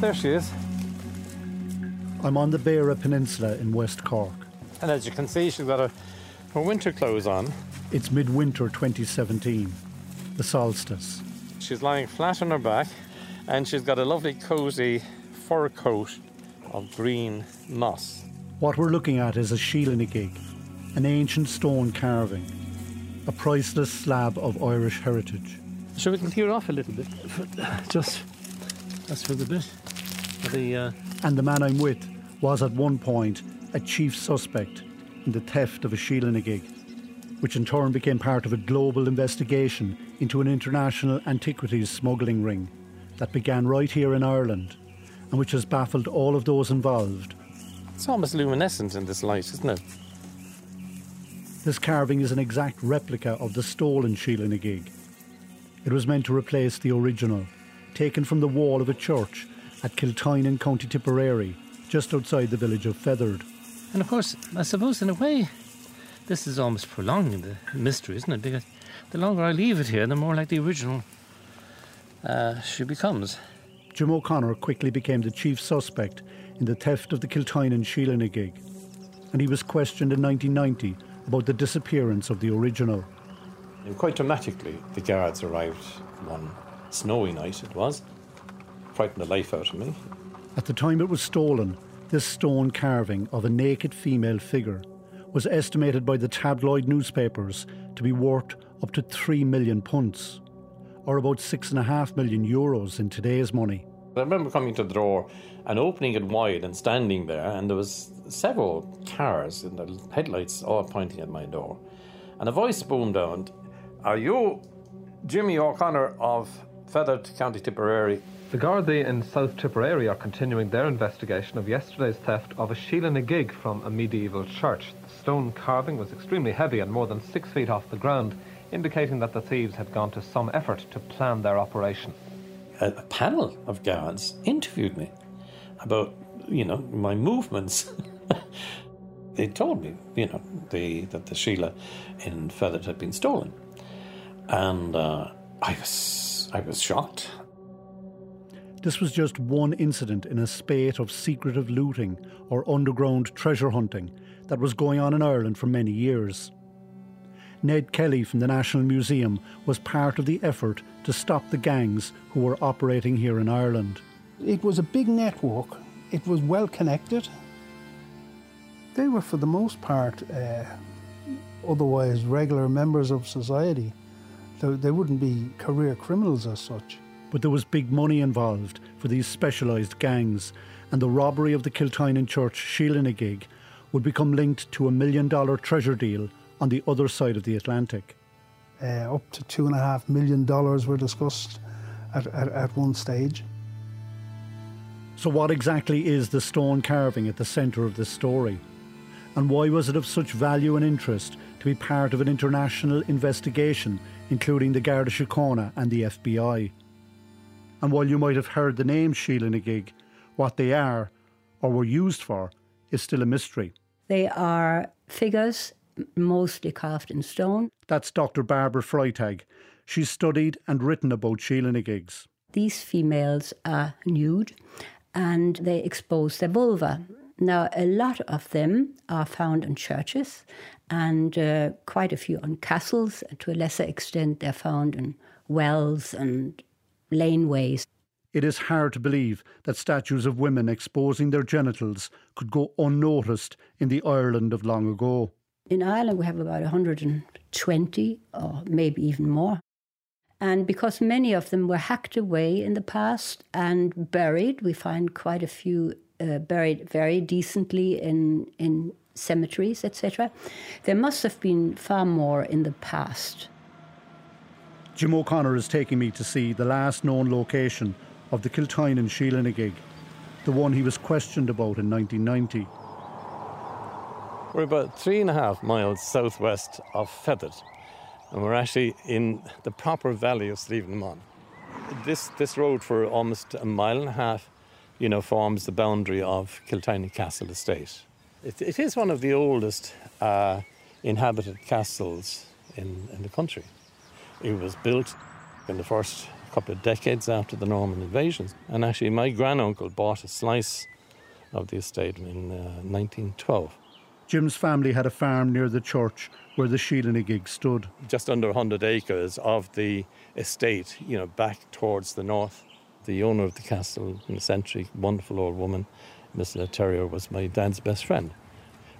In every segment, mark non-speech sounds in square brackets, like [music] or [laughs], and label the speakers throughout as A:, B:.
A: There she is.
B: I'm on the Beara Peninsula in West Cork.
A: And as you can see, she's got her, her winter clothes on.
B: It's midwinter 2017, the solstice.
A: She's lying flat on her back, and she's got a lovely cosy fur coat of green moss.
B: What we're looking at is a Sheela-na-gig, an ancient stone carving, a priceless slab of Irish heritage.
A: So we can clear off a little bit, just that's for the bit. For the, uh...
B: And the man I'm with was at one point a chief suspect in the theft of a Sheela-na-gig, which in turn became part of a global investigation into an international antiquities smuggling ring that began right here in Ireland and which has baffled all of those involved.
A: It's almost luminescent in this light, isn't it?
B: This carving is an exact replica of the stolen Sheela-na-gig. It was meant to replace the original, taken from the wall of a church at Kiltinan in County Tipperary, just outside the village of Fethard.
A: And of course, I suppose in a way, this is almost prolonging the mystery, isn't it? Because the longer I leave it here, the more like the original uh, she becomes.
B: Jim O'Connor quickly became the chief suspect in the theft of the Kiltinan Sheela-na-gig, and he was questioned in 1990 about the disappearance of the original.
A: And quite dramatically, the guards arrived one snowy night, it was, frightened the life out of me.
B: At the time it was stolen, this stone carving of a naked female figure was estimated by the tabloid newspapers to be worth up to three million punts, or about six and a half million euros in today's money.
A: I remember coming to the door and opening it wide and standing there, and there was several cars and the headlights all pointing at my door. And a voice boomed out, Are you Jimmy O'Connor of Fethard County Tipperary?
C: The Gardaí in South Tipperary are continuing their investigation of yesterday's theft of a Sheela-na-gig from a medieval church. The stone carving was extremely heavy and more than six feet off the ground, indicating that the thieves had gone to some effort to plan their operation
A: a, a panel of guards interviewed me about, you know, my movements. [laughs] they told me, you know, the, that the Sheela in Fethard had been stolen, and uh, I was I was shocked.
B: This was just one incident in a spate of secretive looting or underground treasure hunting that was going on in Ireland for many years. Ned Kelly from the National Museum was part of the effort to stop the gangs who were operating here in Ireland.
D: It was a big network, it was well connected. They were, for the most part, uh, otherwise regular members of society. They, they wouldn't be career criminals as such.
B: But there was big money involved for these specialised gangs, and the robbery of the Kiltinan Church Sheela-na-gig would become linked to a million dollar treasure deal on the other side of the Atlantic.
D: Uh, up to two and a half million dollars were discussed at, at, at one stage.
B: So, what exactly is the stone carving at the centre of this story? And why was it of such value and interest to be part of an international investigation, including the Garda Síochána and the FBI? And while you might have heard the name Sheela-na-gig, what they are or were used for is still a mystery.
E: They are figures mostly carved in stone.
B: That's Dr. Barbara Freitag. She's studied and written about Sheela-na-gigs.
E: These females are nude and they expose their vulva. Now, a lot of them are found in churches and uh, quite a few on castles. To a lesser extent, they're found in wells and laneways.
B: It is hard to believe that statues of women exposing their genitals could go unnoticed in the Ireland of long ago.
E: In Ireland, we have about 120 or maybe even more. And because many of them were hacked away in the past and buried, we find quite a few uh, buried very decently in, in cemeteries, etc. There must have been far more in the past.
B: Jim O'Connor is taking me to see the last known location of the Kiltinan Sheela-na-gig, the one he was questioned about in 1990.
A: We're about three and a half miles southwest of Fethard, and we're actually in the proper valley of Slievenamon. This, this road for almost a mile and a half, you know, forms the boundary of Kiltinan Castle Estate. It, it is one of the oldest uh, inhabited castles in, in the country. It was built in the first couple of decades after the Norman invasions. And actually, my granduncle bought a slice of the estate in uh, 1912.
B: Jim's family had a farm near the church where the Sheela-na-Gig stood.
A: Just under 100 acres of the estate, you know, back towards the north. The owner of the castle in the century, wonderful old woman, Miss Terrier, was my dad's best friend.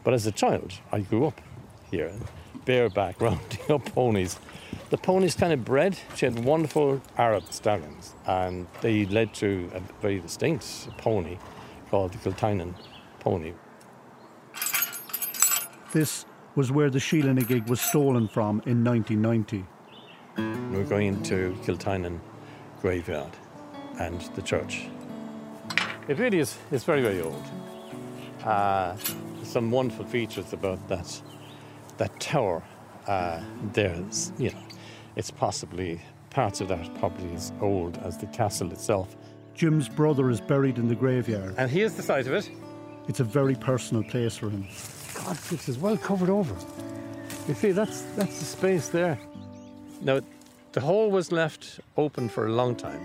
A: But as a child, I grew up here, bareback, [laughs] rounding up ponies. The ponies kind of bred. She had wonderful Arab stallions, and they led to a very distinct pony called the Kiltinan pony.
B: This was where the Sheela-na-Gig was stolen from in 1990.
A: We're going into Kiltinan graveyard and the church. It really is, it's very, very old. Uh, some wonderful features about that, that tower uh, there. You know, it's possibly, parts of that probably as old as the castle itself.
B: Jim's brother is buried in the graveyard.
A: And here's the site of it.
B: It's a very personal place for him.
A: God, this is well covered over. You see, that's, that's the space there. Now, the hole was left open for a long time,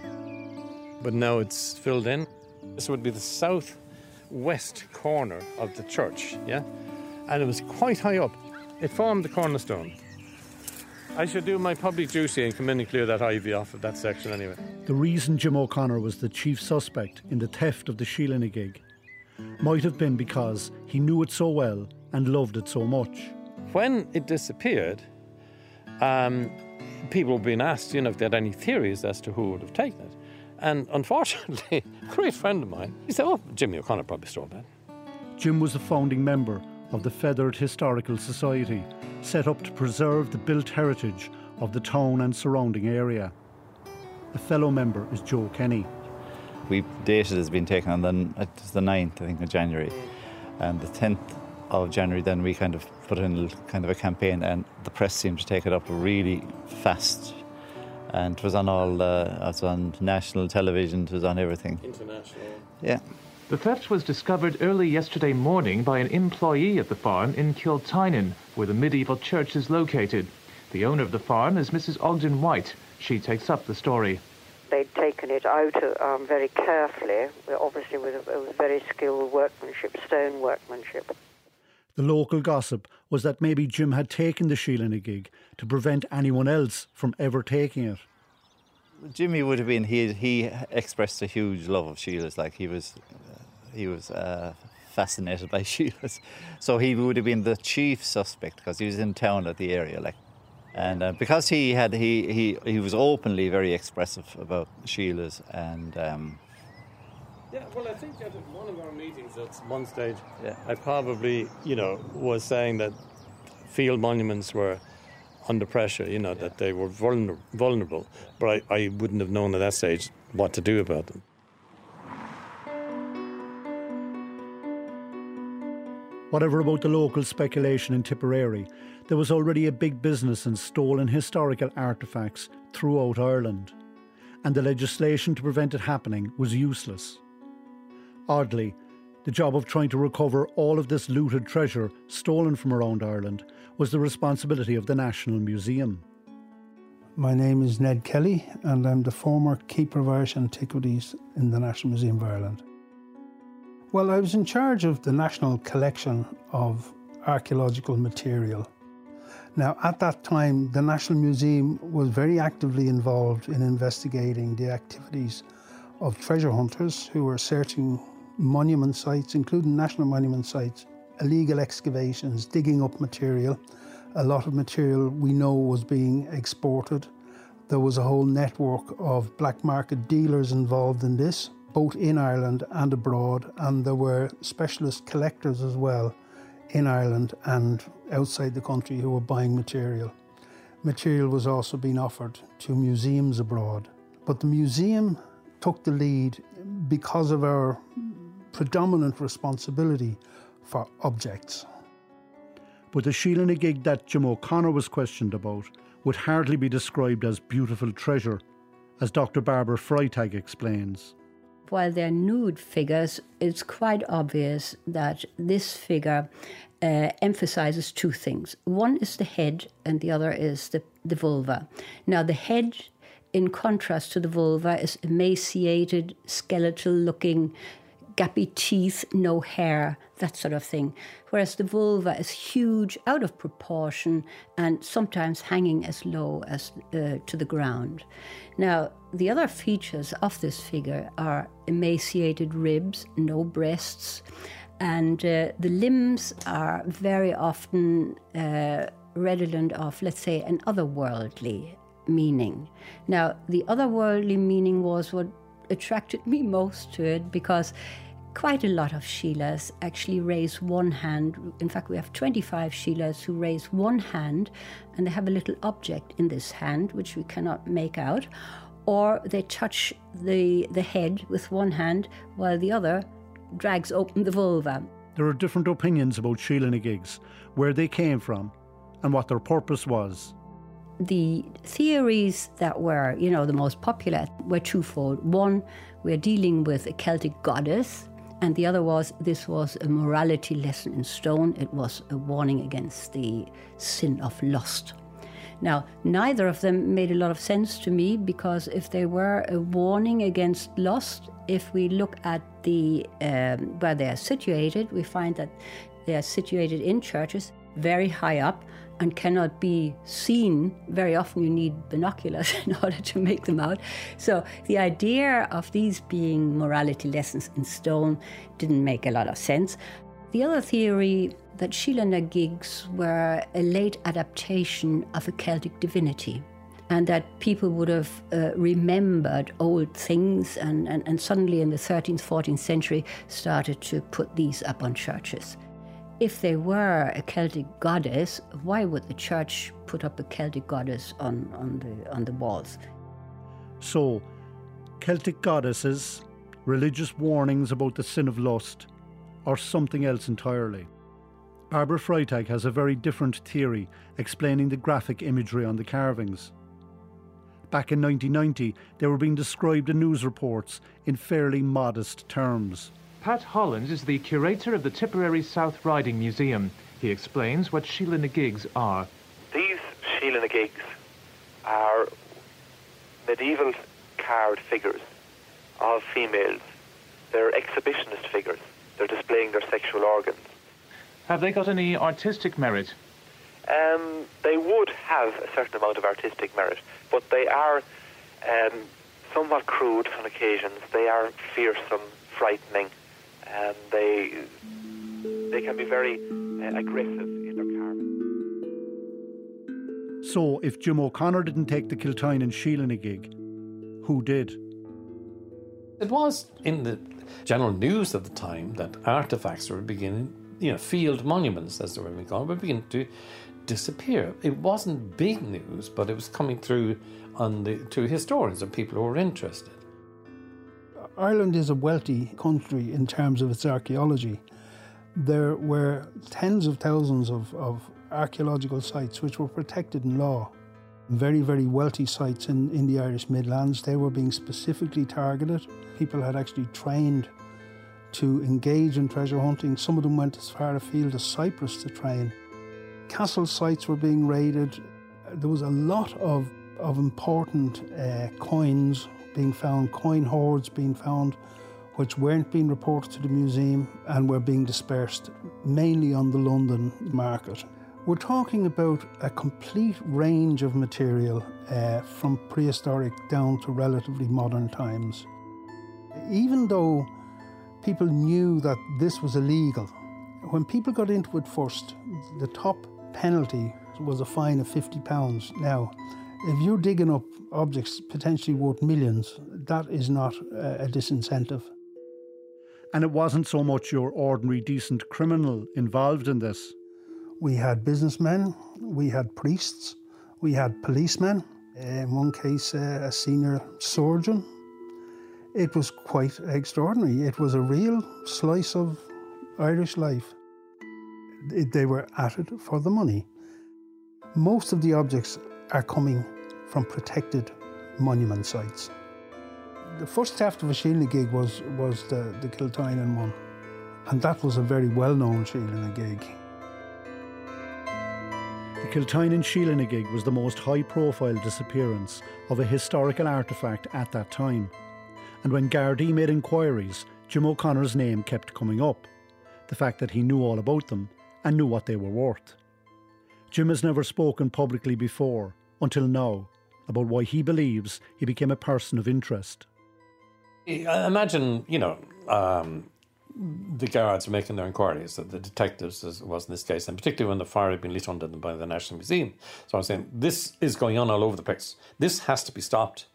A: but now it's filled in. This would be the southwest corner of the church, yeah? And it was quite high up. It formed the cornerstone. I should do my public duty and come in and clear that ivy off of that section anyway.
B: The reason Jim O'Connor was the chief suspect in the theft of the Sheela-na-Gig might have been because he knew it so well and loved it so much.
A: When it disappeared, um, people were being asked, you know, if they had any theories as to who would have taken it. And unfortunately, [laughs] a great friend of mine, he said, oh, Jimmy O'Connor probably stole that.
B: Jim was a founding member of the Fethard Historical Society, set up to preserve the built heritage of the town and surrounding area. A fellow member is Joe Kenny.
F: We dated as being taken on the, the 9th, I think, of January. And the 10th of January, then we kind of put in kind of a campaign, and the press seemed to take it up really fast. And it was on all, uh, it was on national television, it was on everything.
A: International.
F: Yeah.
C: The theft was discovered early yesterday morning by an employee at the farm in Kiltinan, where the medieval church is located. The owner of the farm is Mrs. Ogden White. She takes up the story.
G: They'd taken it out um, very carefully, obviously with, with very skilled workmanship, stone workmanship.
B: The local gossip was that maybe Jim had taken the Sheela-na-Gig to prevent anyone else from ever taking it.
F: Jimmy would have been he he expressed a huge love of Sheela's like he was he was uh, fascinated by [laughs] Sheela's so he would have been the chief suspect because he was in town at the area like and uh, because he had he, he he was openly very expressive about Sheela's and um,
A: yeah, well, I think at one of our meetings at one stage, yeah. I probably, you know, was saying that field monuments were under pressure, you know, yeah. that they were vulner- vulnerable, but I, I wouldn't have known at that stage what to do about them.
B: Whatever about the local speculation in Tipperary, there was already a big business in stolen historical artefacts throughout Ireland, and the legislation to prevent it happening was useless. Oddly, the job of trying to recover all of this looted treasure stolen from around Ireland was the responsibility of the National Museum.
D: My name is Ned Kelly, and I'm the former Keeper of Irish Antiquities in the National Museum of Ireland. Well, I was in charge of the national collection of archaeological material. Now, at that time, the National Museum was very actively involved in investigating the activities of treasure hunters who were searching monument sites, including national monument sites, illegal excavations, digging up material. A lot of material we know was being exported. There was a whole network of black market dealers involved in this, both in Ireland and abroad, and there were specialist collectors as well in Ireland and outside the country who were buying material. Material was also being offered to museums abroad. But the museum took the lead because of our predominant responsibility for objects.
B: But the Sheela-na-Gig that Jim O'Connor was questioned about would hardly be described as beautiful treasure, as Dr. Barbara Freitag explains.
E: While they're nude figures, it's quite obvious that this figure uh, emphasizes two things. One is the head, and the other is the, the vulva. Now, the head in contrast to the vulva, is emaciated, skeletal looking, gappy teeth, no hair, that sort of thing. Whereas the vulva is huge, out of proportion, and sometimes hanging as low as uh, to the ground. Now, the other features of this figure are emaciated ribs, no breasts, and uh, the limbs are very often uh, redolent of, let's say, an otherworldly meaning. Now, the otherworldly meaning was what attracted me [laughs] most to it because quite a lot of Sheelas actually raise one hand. In fact, we have 25 Sheelas who raise one hand and they have a little object in this hand which we cannot make out, or they touch the, the head with one hand while the other drags open the vulva.
B: There are different opinions about Sheela gigs, where they came from, and what their purpose was.
E: The theories that were, you know, the most popular were twofold. One, we're dealing with a Celtic goddess, and the other was this was a morality lesson in stone. It was a warning against the sin of lust. Now, neither of them made a lot of sense to me because if they were a warning against lust, if we look at the um, where they are situated, we find that they are situated in churches very high up and cannot be seen. Very often, you need binoculars [laughs] in order to make them out. So, the idea of these being morality lessons in stone didn't make a lot of sense. The other theory that na gigs were a late adaptation of a Celtic divinity and that people would have uh, remembered old things and, and, and suddenly in the 13th, 14th century started to put these up on churches. If they were a Celtic goddess, why would the church put up a Celtic goddess on, on, the, on the walls?
B: So, Celtic goddesses, religious warnings about the sin of lust, or something else entirely. Barbara Freitag has a very different theory explaining the graphic imagery on the carvings. Back in 1990, they were being described in news reports in fairly modest terms.
C: Pat Holland is the curator of the Tipperary South Riding Museum. He explains what Sheela na gigs are.
H: These Sheela na gigs are medieval carved figures of females. They're exhibitionist figures. They're displaying their sexual organs.
C: Have they got any artistic merit?
H: Um, they would have a certain amount of artistic merit, but they are um, somewhat crude on occasions. They are fearsome, frightening, and they they can be very uh, aggressive in their carving.
B: So, if Jim O'Connor didn't take the Kiltinan Sheela na gig, who did?
A: It was in the general news at the time that artifacts were beginning, you know, field monuments, as they were being called, were beginning to disappear. It wasn't big news, but it was coming through on the to historians and people who were interested.
D: Ireland is a wealthy country in terms of its archaeology. There were tens of thousands of, of archaeological sites which were protected in law. Very, very wealthy sites in, in the Irish Midlands. They were being specifically targeted. People had actually trained to engage in treasure hunting. Some of them went as far afield as Cyprus to train. Castle sites were being raided. There was a lot of, of important uh, coins being found, coin hoards being found, which weren't being reported to the museum and were being dispersed mainly on the London market. We're talking about a complete range of material uh, from prehistoric down to relatively modern times. Even though people knew that this was illegal, when people got into it first, the top penalty was a fine of £50. Now, if you're digging up objects potentially worth millions, that is not a disincentive.
B: And it wasn't so much your ordinary decent criminal involved in this.
D: We had businessmen, we had priests, we had policemen, in one case, uh, a senior surgeon. It was quite extraordinary. It was a real slice of Irish life. They were at it for the money. Most of the objects are coming from protected monument sites. The first theft of a Sheela gig was, was the, the Kiltinan one, and that was a very well known Sheela gig.
B: The Kiltinan Sheela-na-gig was the most high profile disappearance of a historical artefact at that time. And when Gardaí made inquiries, Jim O'Connor's name kept coming up. The fact that he knew all about them and knew what they were worth. Jim has never spoken publicly before, until now, about why he believes he became a person of interest.
A: Imagine, you know, um, the guards making their inquiries, the detectives, as was in this case, and particularly when the fire had been lit under them by the National Museum. So I'm saying this is going on all over the place. This has to be stopped.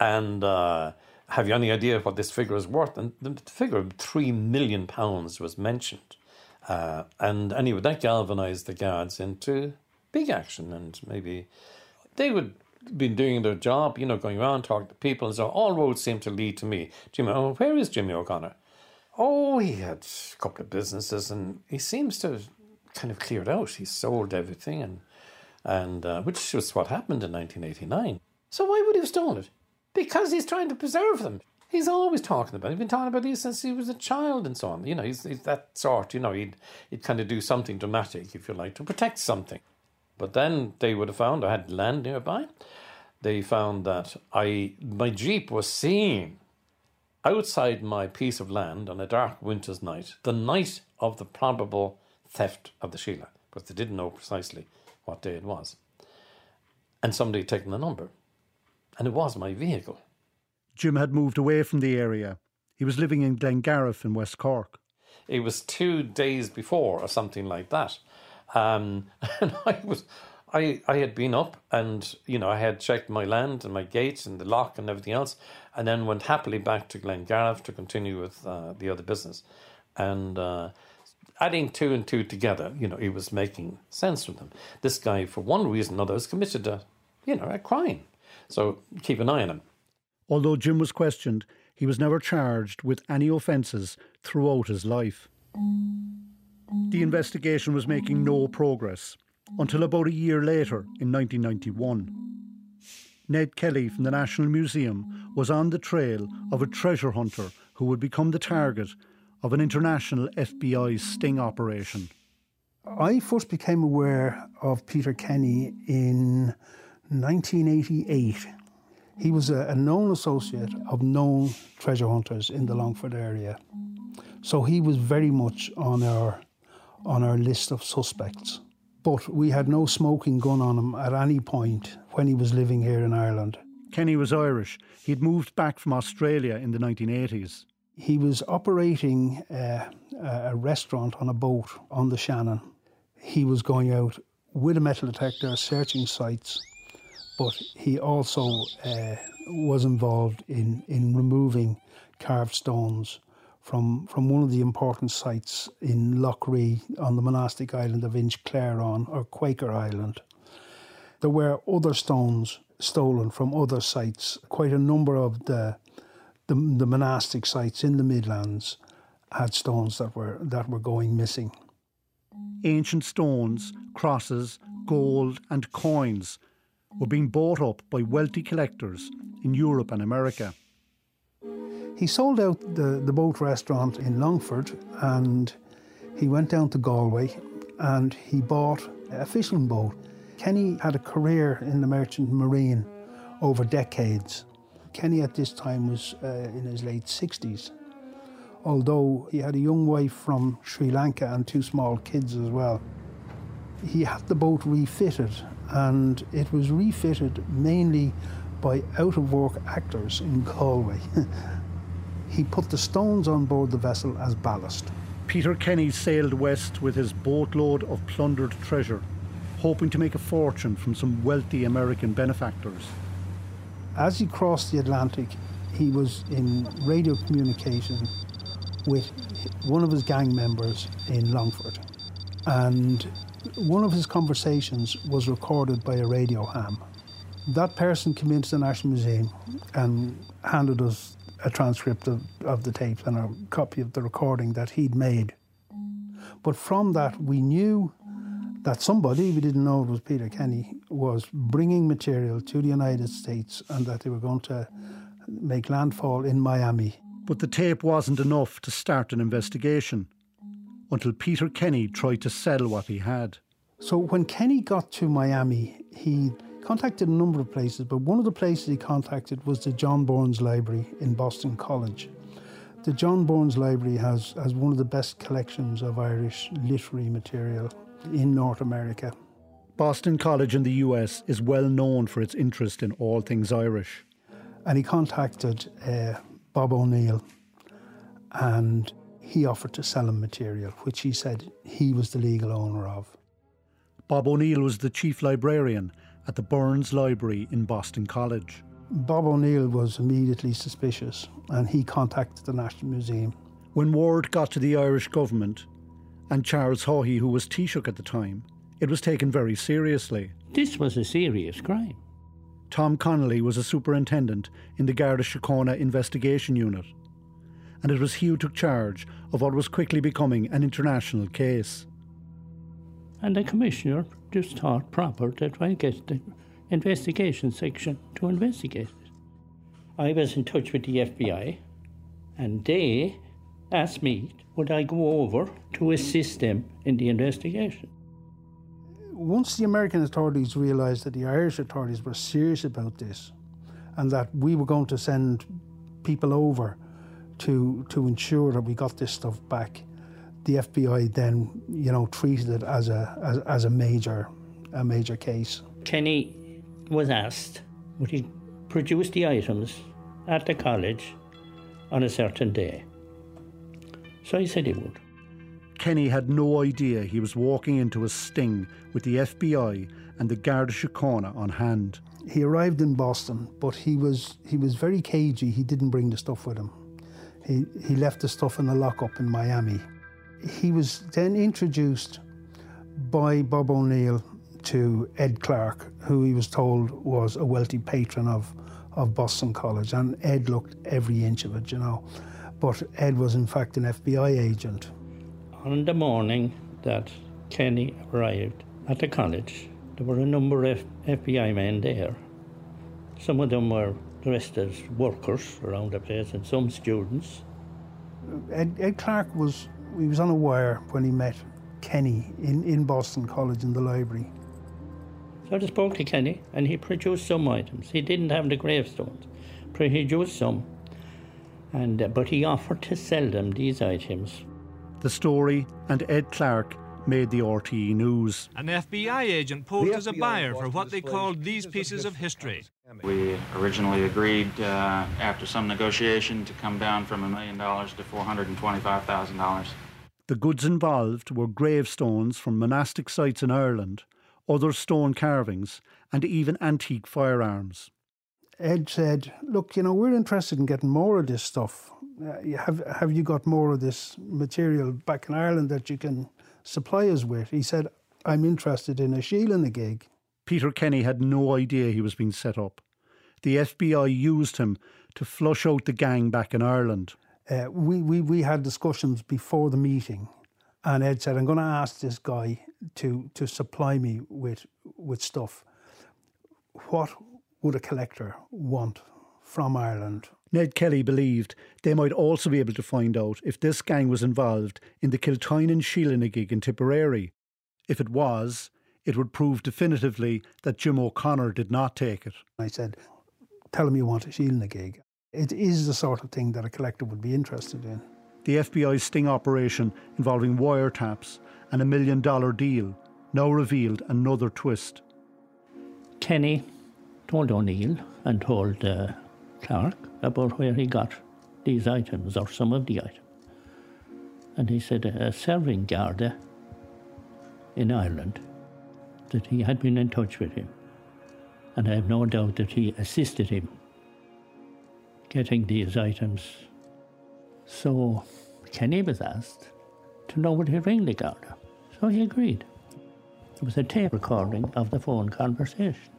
A: And uh, have you any idea what this figure is worth? And the figure of three million pounds was mentioned. Uh, and anyway, that galvanised the guards into big action, and maybe they would been doing their job, you know, going around talking to people, and so all roads seem to lead to me. Jimmy, oh, where is Jimmy O'Connor? Oh, he had a couple of businesses, and he seems to have kind of cleared out. He sold everything, and and uh, which was what happened in 1989. So why would he have stolen it? Because he's trying to preserve them. He's always talking about. It. He's been talking about these since he was a child, and so on. You know, he's, he's that sort. You know, he'd he'd kind of do something dramatic, if you like, to protect something. But then they would have found I had land nearby. They found that I my jeep was seen outside my piece of land on a dark winter's night, the night of the probable theft of the Sheela, because they didn't know precisely what day it was. And somebody had taken the number. And it was my vehicle.
B: Jim had moved away from the area. He was living in Glengarriff in West Cork.
A: It was two days before, or something like that. Um, [laughs] and I was, I, I had been up and, you know, I had checked my land and my gates and the lock and everything else, and then went happily back to Glengarriff to continue with uh, the other business. And uh, adding two and two together, you know, it was making sense to them. This guy, for one reason or another, has committed a, you know, a crime. So keep an eye on him.
B: Although Jim was questioned, he was never charged with any offences throughout his life. The investigation was making no progress until about a year later in 1991. Ned Kelly from the National Museum was on the trail of a treasure hunter who would become the target of an international FBI sting operation.
D: I first became aware of Peter Kenny in 1988. He was a, a, known associate of known treasure hunters in the Longford area. So he was very much on our on our list of suspects. But we had no smoking gun on him at any point when he was living here in Ireland.
B: Kenny was Irish. He'd moved back from Australia in the 1980s.
D: He was operating uh, a restaurant on a boat on the Shannon. He was going out with a metal detector, searching sites, but he also uh, was involved in, in removing carved stones from, from one of the important sites in Lough Ree on the monastic island of Inchcleraun or Quaker Island. There were other stones stolen from other sites. Quite a number of the, the, the monastic sites in the Midlands had stones that were, that were going missing.
B: Ancient stones, crosses, gold, and coins were being bought up by wealthy collectors in Europe and America.
D: He sold out the, the boat restaurant in Longford and he went down to Galway and he bought a fishing boat. Kenny had a career in the merchant marine over decades. Kenny at this time was uh, in his late 60s, although he had a young wife from Sri Lanka and two small kids as well. He had the boat refitted, and it was refitted mainly by out of work actors in Galway. [laughs] he put the stones on board the vessel as ballast.
B: Peter Kenny sailed west with his boatload of plundered treasure, hoping to make a fortune from some wealthy American benefactors.
D: As he crossed the Atlantic, he was in radio communication with one of his gang members in Longford. And one of his conversations was recorded by a radio ham. That person came into the National Museum and handed us a transcript of, of the tapes and a copy of the recording that he'd made. But from that, we knew that somebody, we didn't know it was Peter Kenny, was bringing material to the United States and that they were going to make landfall in Miami.
B: But the tape wasn't enough to start an investigation until Peter Kenny tried to sell what he had.
D: So when Kenny got to Miami, he contacted a number of places, but one of the places he contacted was the John Burns Library in Boston College. The John Burns Library has, has one of the best collections of Irish literary material in North America.
B: Boston College in the US is well known for its interest in all things Irish.
D: And he contacted uh, Bob O'Neill and he offered to sell him material, which he said he was the legal owner of.
B: Bob O'Neill was the chief librarian at the Burns Library in Boston College.
D: Bob O'Neill was immediately suspicious and he contacted the National Museum.
B: When word got to the Irish government and Charles Haughey, who was Taoiseach at the time, it was taken very seriously.
I: This was a serious crime.
B: Tom Connolly was a superintendent in the Garda Síochána investigation unit, and it was he who took charge of what was quickly becoming an international case.
I: And the commissioner just thought proper try and get the investigation section to investigate it. I was in touch with the FBI, and they asked me would I go over to assist them in the investigation.
D: Once the American authorities realised that the Irish authorities were serious about this, and that we were going to send people over to to ensure that we got this stuff back, the FBI then, you know, treated it as a as, as a major a major case.
I: Kenny was asked would he produce the items at the college on a certain day. So he said he would.
B: Kenny had no idea he was walking into a sting with the FBI and the Garda Síochána on hand.
D: He arrived in Boston, but he was he was very cagey. He didn't bring the stuff with him. He he left the stuff in the lockup in Miami. He was then introduced by Bob O'Neill to Ed Clark, who he was told was a wealthy patron of, of Boston College. And Ed looked every inch of it, you know. But Ed was, in fact, an FBI agent.
I: On the morning that Kenny arrived at the college, there were a number of FBI men there. Some of them were dressed as workers around the place and some students.
D: Ed, Ed Clark was, he was on a wire when he met Kenny in, in Boston College in the library.
I: So I spoke to Kenny and he produced some items. He didn't have the gravestones, but he produced some. And, uh, but he offered to sell them these items.
B: The story and Ed Clark made the RTE news.
J: An FBI agent posed as a buyer for what they called these pieces of history.
K: We originally agreed, uh, after some negotiation, to come down from a million dollars to $425,000.
B: The goods involved were gravestones from monastic sites in Ireland other stone carvings, and even antique firearms.
D: Ed said, Look, you know, we're interested in getting more of this stuff. Uh, have, have you got more of this material back in Ireland that you can supply us with? He said, I'm interested in a Sheela na gig.
B: Peter Kenny had no idea he was being set up. The FBI used him to flush out the gang back in Ireland.
D: Uh, we, we, we had discussions before the meeting, and Ed said, I'm going to ask this guy to to supply me with with stuff. What would a collector want from Ireland?
B: Ned Kelly believed they might also be able to find out if this gang was involved in the Kiltinan Sheela gig in Tipperary. If it was, it would prove definitively that Jim O'Connor did not take it.
D: I said, Tell him you want a Sheela gig. It is the sort of thing that a collector would be interested in.
B: The FBI's sting operation involving wiretaps and a million dollar deal now revealed another twist.
I: Kenny told O'Neill and told uh, Clark about where he got these items or some of the items. And he said a serving Garda in Ireland that he had been in touch with him. And I have no doubt that he assisted him getting these items. So Kenny was asked to know would he ring the Garda. So he agreed. It was a tape recording of the phone conversation.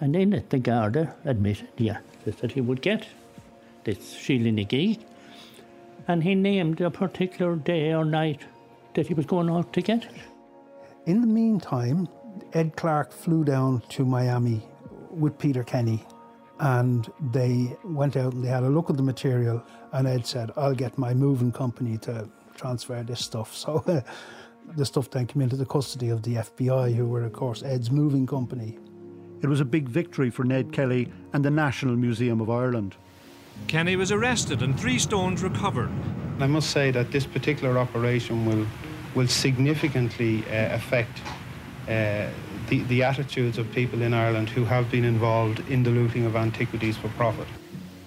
I: And in it, the Garda admitted, yeah, that he would get this Sheela na gig. And he named a particular day or night that he was going out to get it.
D: In the meantime, Ed Clark flew down to Miami with Peter Kenny and they went out and they had a look at the material and Ed said, I'll get my moving company to transfer this stuff. [laughs] So The stuff then came into the custody of the FBI, who were, of course, Ed's moving company.
B: It was a big victory for Ned Kelly and the National Museum of Ireland.
J: Kenny was arrested and three stones recovered.
L: I must say that this particular operation will, will significantly uh, affect uh, the, the attitudes of people in Ireland who have been involved in the looting of antiquities for profit.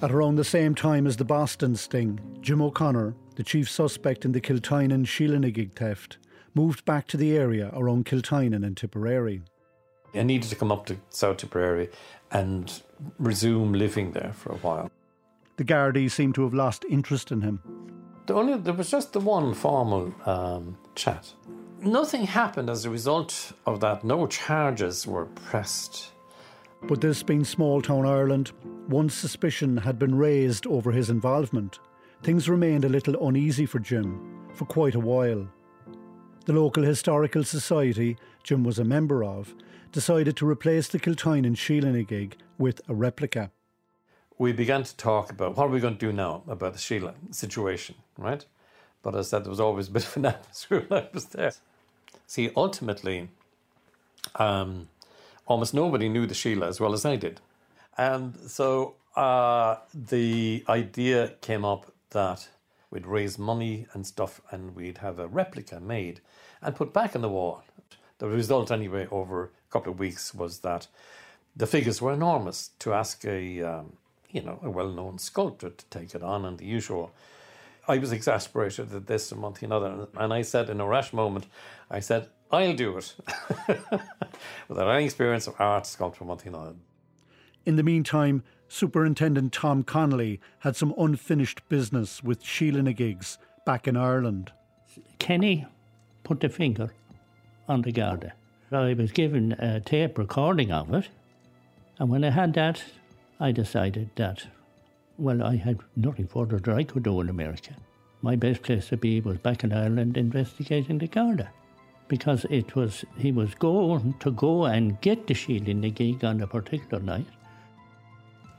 B: At around the same time as the Boston sting, Jim O'Connor, the chief suspect in the Kiltinan Sheela-na-gig theft, moved back to the area around Kiltinan and Tipperary.
A: I needed to come up to South Tipperary and resume living there for a while.
B: The Gardaí seemed to have lost interest in him.
A: The only, there was just the one formal um, chat. Nothing happened as a result of that. No charges were pressed.
B: But this being small town Ireland, one suspicion had been raised over his involvement. Things remained a little uneasy for Jim for quite a while. The local historical society Jim was a member of decided to replace the Kiltinan Sheela-na-gig with a replica.
A: We began to talk about what are we going to do now about the Sheela situation, right? But as I said, there was always a bit of an [laughs] atmosphere when I was there. See, ultimately, um, almost nobody knew the Sheela as well as I did. And so uh, the idea came up that we'd raise money and stuff and we'd have a replica made and put back on the wall. The result, anyway, over a couple of weeks was that the figures were enormous. To ask a, um, you know, a well-known sculptor to take it on and the usual. I was exasperated at this and one thing another, and I said in a rash moment, I said, I'll do it. [laughs] Without any experience of art, sculpture, one thing another.
B: In the meantime, Superintendent Tom Connolly had some unfinished business with Sheela-na-gigs back in Ireland.
I: Kenny put the finger on the Garda. I was given a tape recording of it, and when I had that, I decided that, well, I had nothing further that I could do in America. My best place to be was back in Ireland investigating the Garda, because it was he was going to go and get the Sheela-na-gig on a particular night.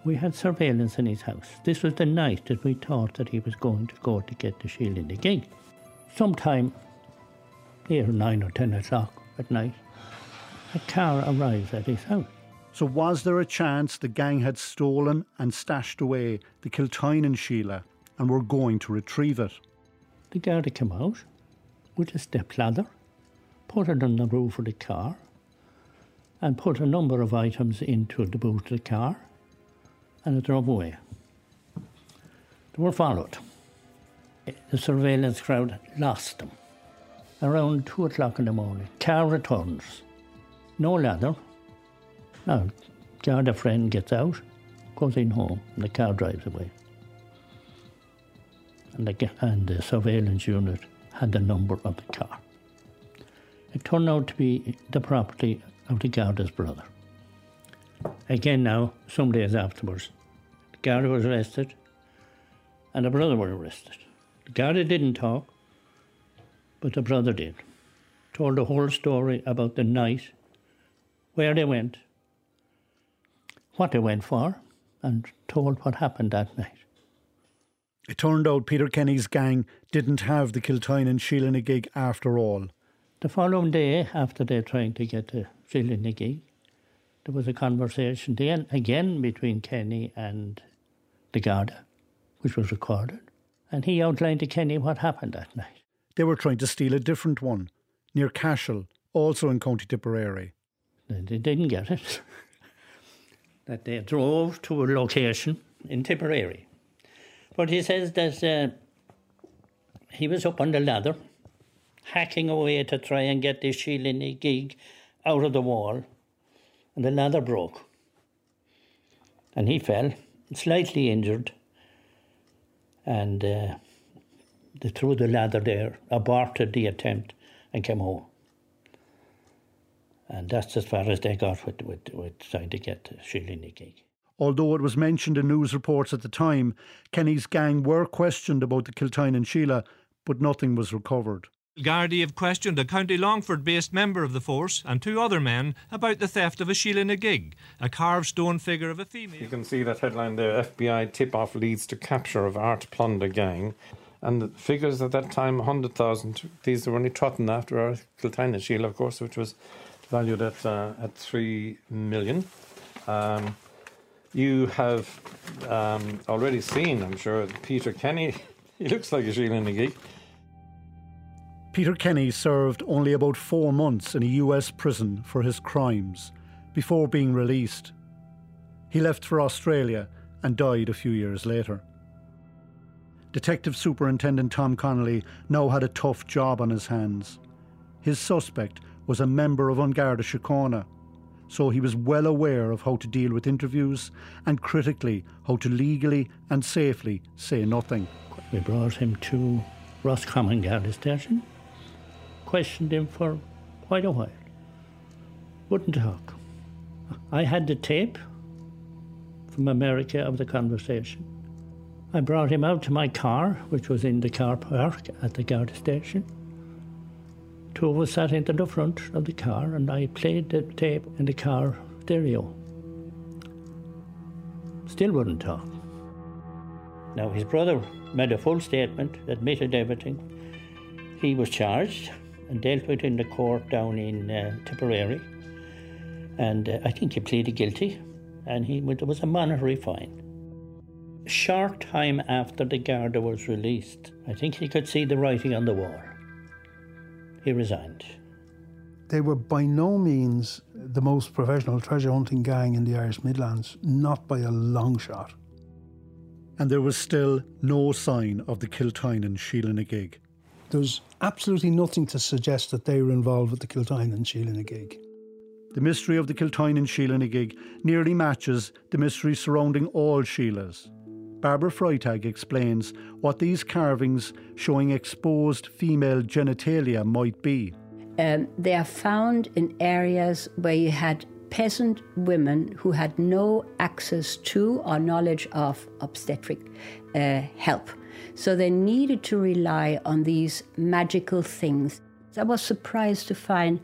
I: We had surveillance in his house. This was the night that we thought that he was going to go to get the Sheela-na-gig. Sometime eight or nine or ten o'clock at night, a car arrives at his house.
B: So, was there a chance the gang had stolen and stashed away the Kiltinan Sheela and were going to retrieve it?
I: The Garda came out with a step ladder, put it on the roof of the car, and put a number of items into the boot of the car, and it drove away. They were followed. The surveillance crowd lost them. Around two o'clock in the morning, car returns. No ladder. Now, Garda friend gets out, goes in home, and the car drives away. And the, and the surveillance unit had the number of the car. It turned out to be the property of the Garda's brother. Again, now, some days afterwards, the Garda was arrested and the brother was arrested. The Garda didn't talk, but the brother did. Told the whole story about the night, where they went, what they went for, and told what happened that night.
B: It turned out Peter Kenny's gang didn't have the Kiltinan Sheela-na-gig after all.
I: The following day, after they trying to get the Sheela-na-gig, there was a conversation then again between Kenny and the Garda, which was recorded, and he outlined to Kenny what happened that night.
B: They were trying to steal a different one near Cashel, also in County Tipperary.
I: They didn't get it. [laughs] that they drove to a location in Tipperary. But he says that uh, he was up on the ladder, hacking away to try and get the Sheela-na-gig out of the wall, and the ladder broke. And he fell, slightly injured, and uh, they threw the ladder there, aborted the attempt, and came home. And that's as far as they got with, with, with trying to get the Sheela-na-gig.
B: Although it was mentioned in news reports at the time, Kenny's gang were questioned about the Kiltinan Sheela, but nothing was recovered.
J: Gardaí have questioned a County Longford based member of the force and two other men about the theft of a Sheela-na-gig, a carved stone figure of a female.
A: You can see that headline there FBI tip off leads to capture of art plunder gang. And the figures at that time, 100,000, these were only trotting after our Kiltinan Sheela, of course, which was valued at, uh, at 3 million. Um, you have um, already seen, I'm sure, Peter Kenny. [laughs] he looks like a Sheela geek.
B: Peter Kenny served only about four months in a US prison for his crimes before being released. He left for Australia and died a few years later. Detective Superintendent Tom Connolly now had a tough job on his hands. His suspect was a member of An Garda Síochána, so he was well aware of how to deal with interviews and critically how to legally and safely say nothing.
I: We brought him to Roscommon Garda Station, questioned him for quite a while. Wouldn't talk. I had the tape from America of the conversation. I brought him out to my car, which was in the car park at the Garda station. Two of us sat into the front of the car, and I played the tape in the car stereo. Still wouldn't talk. Now, his brother made a full statement, admitted everything. He was charged and dealt with in the court down in uh, Tipperary. And uh, I think he pleaded guilty, and he there was a monetary fine. Short time after the Garda was released, I think he could see the writing on the wall. He resigned.
D: They were by no means the most professional treasure hunting gang in the Irish Midlands, not by a long shot.
B: And there was still no sign of the Kiltinan Sheela-na-gig.
D: There's absolutely nothing to suggest that they were involved with the Kiltinan Sheela-na-gig.
B: The mystery of the Kiltinan Sheela-na-gig nearly matches the mystery surrounding all Sheelas. Barbara Freitag explains what these carvings showing exposed female genitalia might be.
E: Um, they are found in areas where you had peasant women who had no access to or knowledge of obstetric uh, help. So they needed to rely on these magical things. I was surprised to find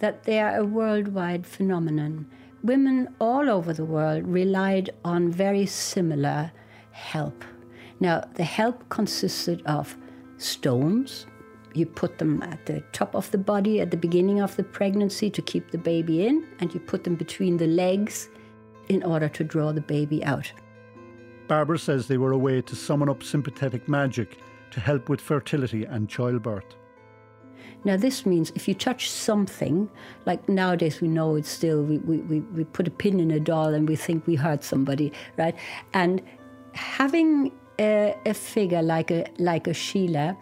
E: that they are a worldwide phenomenon. Women all over the world relied on very similar help. Now, the help consisted of stones. You put them at the top of the body at the beginning of the pregnancy to keep the baby in, and you put them between the legs in order to draw the baby out.
B: Barbara says they were a way to summon up sympathetic magic to help with fertility and childbirth.
E: Now, this means if you touch something, like nowadays we know it's still, we, we, we, we put a pin in a doll and we think we hurt somebody, right? And having a, a figure like a, like a Sheela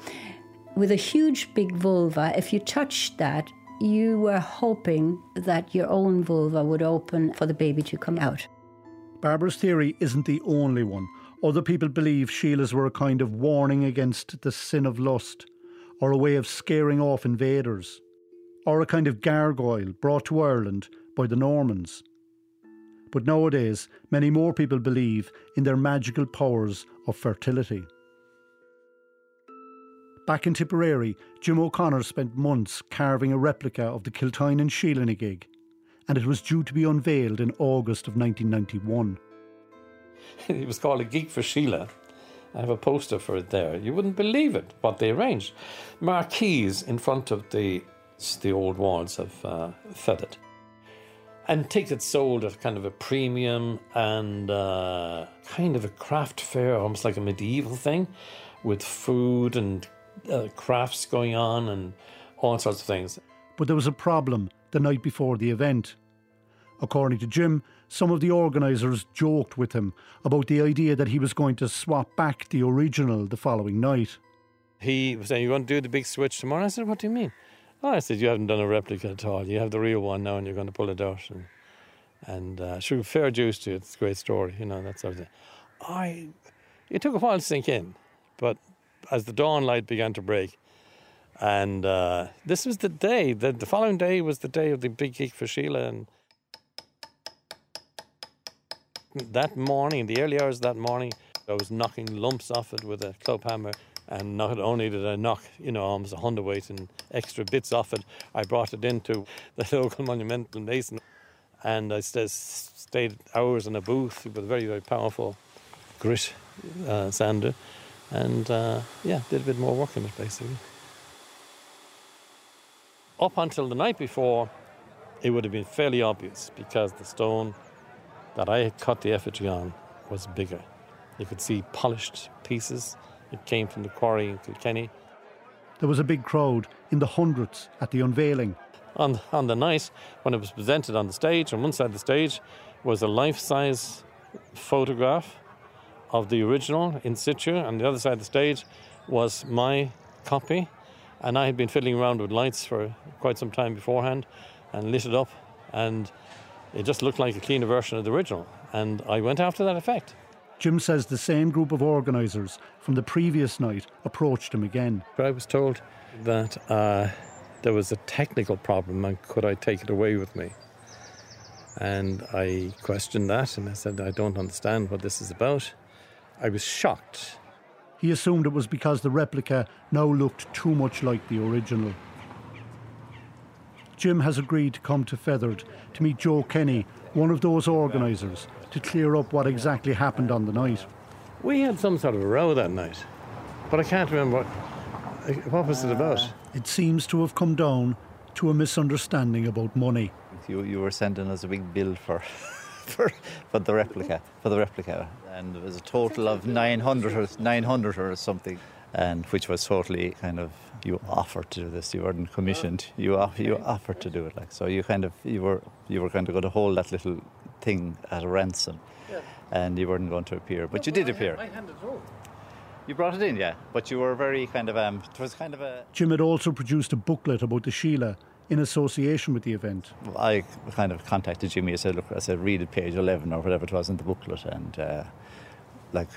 E: with a huge big vulva, if you touched that, you were hoping that your own vulva would open for the baby to come out.
B: Barbara's theory isn't the only one. Other people believe Sheelas were a kind of warning against the sin of lust or a way of scaring off invaders, or a kind of gargoyle brought to Ireland by the Normans. But nowadays, many more people believe in their magical powers of fertility. Back in Tipperary, Jim O'Connor spent months carving a replica of the Kiltinan Sheela-na-gig, and it was due to be unveiled in August of 1991. [laughs]
A: it was called a gig for Sheela, I have a poster for it there. You wouldn't believe it, what they arranged. Marquees in front of the, the old walls of uh. And tickets sold at kind of a premium and uh, kind of a craft fair, almost like a medieval thing, with food and uh, crafts going on and all sorts of things.
B: But there was a problem the night before the event. According to Jim, some of the organisers joked with him about the idea that he was going to swap back the original the following night.
A: He was saying, You're going to do the big switch tomorrow? I said, What do you mean? Oh, I said, You haven't done a replica at all. You have the real one now and you're going to pull it out. And, and uh, sure, fair juice to it. It's a great story, you know, that sort of thing. I, it took a while to sink in, but as the dawn light began to break, and uh, this was the day, the, the following day was the day of the big gig for Sheela. And that morning, the early hours of that morning, I was knocking lumps off it with a club hammer. And not only did I knock, you know, almost a hundredweight and extra bits off it, I brought it into [laughs] the local monumental mason. And I st- stayed hours in a booth with a very, very powerful grit uh, sander and uh, yeah, did a bit more work on it basically. Up until the night before, it would have been fairly obvious because the stone that I had cut the effigy on was bigger. You could see polished pieces. It came from the quarry in Kilkenny.
B: There was a big crowd in the hundreds at the unveiling.
A: On, on the night, when it was presented on the stage, on one side of the stage was a life size photograph of the original in situ, and the other side of the stage was my copy. And I had been fiddling around with lights for quite some time beforehand and lit it up, and it just looked like a cleaner version of the original. And I went after that effect.
B: Jim says the same group of organisers from the previous night approached him again.
A: But I was told that uh, there was a technical problem and could I take it away with me? And I questioned that and I said, I don't understand what this is about. I was shocked.
B: He assumed it was because the replica now looked too much like the original. Jim has agreed to come to Fethard to meet Joe Kenny, one of those organisers, to clear up what exactly happened on the night.
A: We had some sort of a row that night, but I can't remember what, what was it about.
B: Uh, it seems to have come down to a misunderstanding about money.
F: You, you were sending us a big bill for, [laughs] for, for the replica, for the replica, and it was a total of 900 or, 900 or something, and which was totally kind of you offered to do this. You weren't commissioned. You off, you offered to do it. Like so, you kind of you were you were kind of going to hold that little thing at a ransom, and you weren't going to appear, but you did appear.
A: I handed it over.
F: You brought it in, yeah, but you were very kind of um. It was kind of a.
B: Jim had also produced a booklet about the Sheela in association with the event.
F: I kind of contacted Jimmy. I said, look, I said, read page eleven or whatever it was in the booklet, and uh, like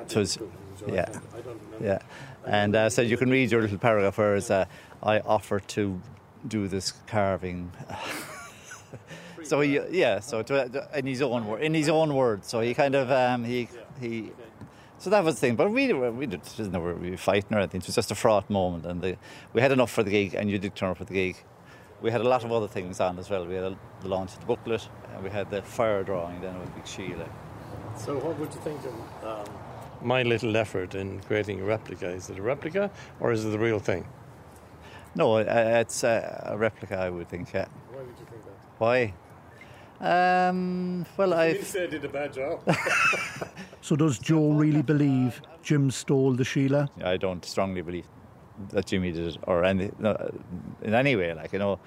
F: it was, yeah, yeah, and I uh, said you can read your little paragraph where it's, uh, I offer to do this carving. [laughs] so he, yeah, so to, in his own word, in his own words. So he kind of um, he he. So that was the thing, but we we did, didn't know we were fighting or anything. It was just a fraught moment, and the, we had enough for the gig, and you did turn up for the gig. We had a lot of other things on as well. We had a, the launch of the booklet, and we had the fire drawing then with Big Sheela.
A: So what would you think of um, my little effort in creating a replica? Is it a replica or is it the real thing?
F: No, uh, it's a, a replica, I would think. Yeah.
A: Why would you think that?
F: Why? Um, well, I.
A: You said I did a bad job. [laughs]
B: so, does Joe really believe Jim stole the Sheela?
F: I don't strongly believe that Jimmy did it, or any, in any way. Like you know,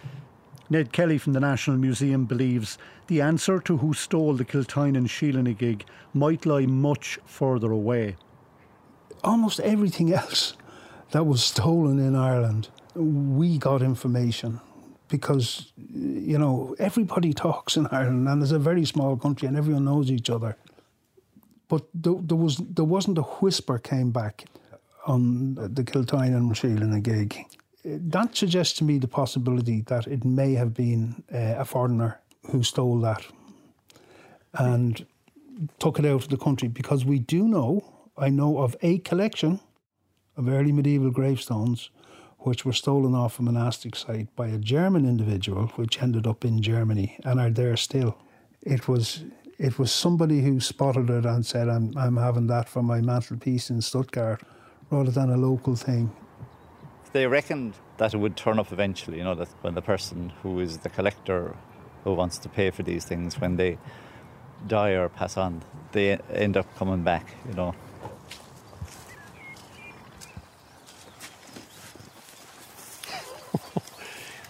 B: Ned Kelly from the National Museum believes the answer to who stole the Kiltinan Sheela gig might lie much further away.
D: Almost everything else that was stolen in Ireland, we got information because you know everybody talks in Ireland, and it's a very small country, and everyone knows each other. But there, there was there wasn't a whisper came back on the Kiltinan Sheela gig. That suggests to me the possibility that it may have been uh, a foreigner who stole that and took it out of the country because we do know, I know of a collection of early medieval gravestones which were stolen off a monastic site by a German individual, which ended up in Germany and are there still. It was it was somebody who spotted it and said, "I'm I'm having that for my mantelpiece in Stuttgart," rather than a local thing.
F: They reckoned that it would turn up eventually. You know that when the person who is the collector who wants to pay for these things, when they die or pass on, they end up coming back. You know.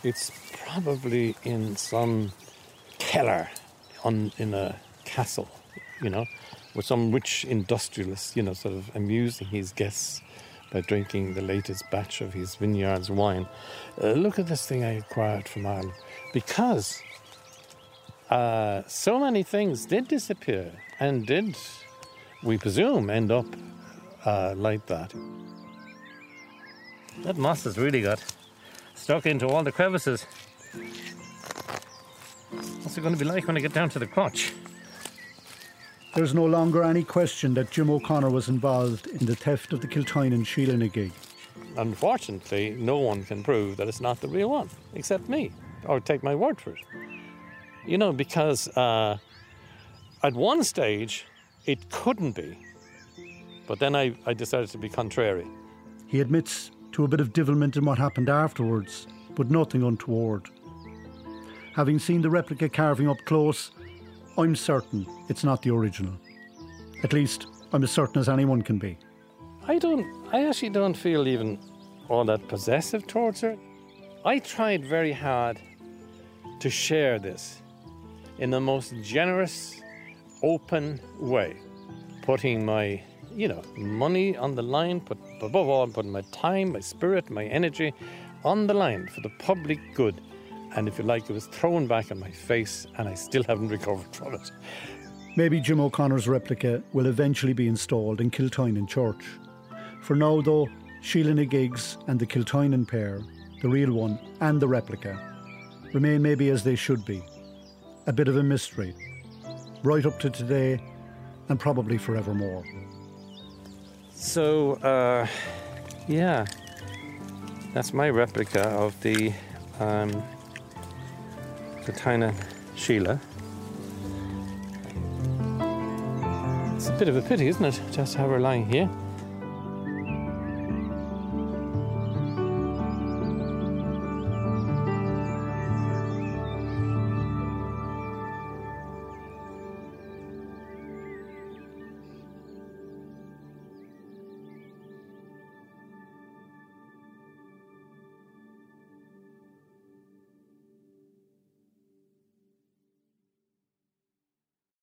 A: It's probably in some keller on in a castle, you know, with some rich industrialist, you know, sort of amusing his guests by drinking the latest batch of his vineyard's wine. Uh, look at this thing I acquired from Ireland. Because uh, so many things did disappear and did, we presume, end up uh, like that. That moss has really got stuck into all the crevices. What's it going to be like when I get down to the crotch?
B: There's no longer any question that Jim O'Connor was involved in the theft of the Kiltinan Sheela gig.
A: Unfortunately, no one can prove that it's not the real one, except me, or take my word for it. You know, because uh, at one stage it couldn't be, But then I, I decided to be contrary.
B: He admits to a bit of divilment in what happened afterwards, but nothing untoward. Having seen the replica carving up close, I'm certain it's not the original. At least, I'm as certain as anyone can be.
A: I don't, I actually don't feel even all that possessive towards her. I tried very hard to share this in the most generous, open way, putting my, you know, money on the line, but above all, I'm putting my time, my spirit, my energy on the line for the public good. And if you like, it was thrown back in my face, and I still haven't [laughs] recovered from it.
B: Maybe Jim O'Connor's replica will eventually be installed in Kiltinan Church. For now, though, Sheela and the Kiltinan pair, the real one and the replica, remain maybe as they should be a bit of a mystery, right up to today and probably forevermore.
A: So, uh, yeah, that's my replica of the um, Kiltinan Sheela. It's a bit of a pity, isn't it, just to have her lying here.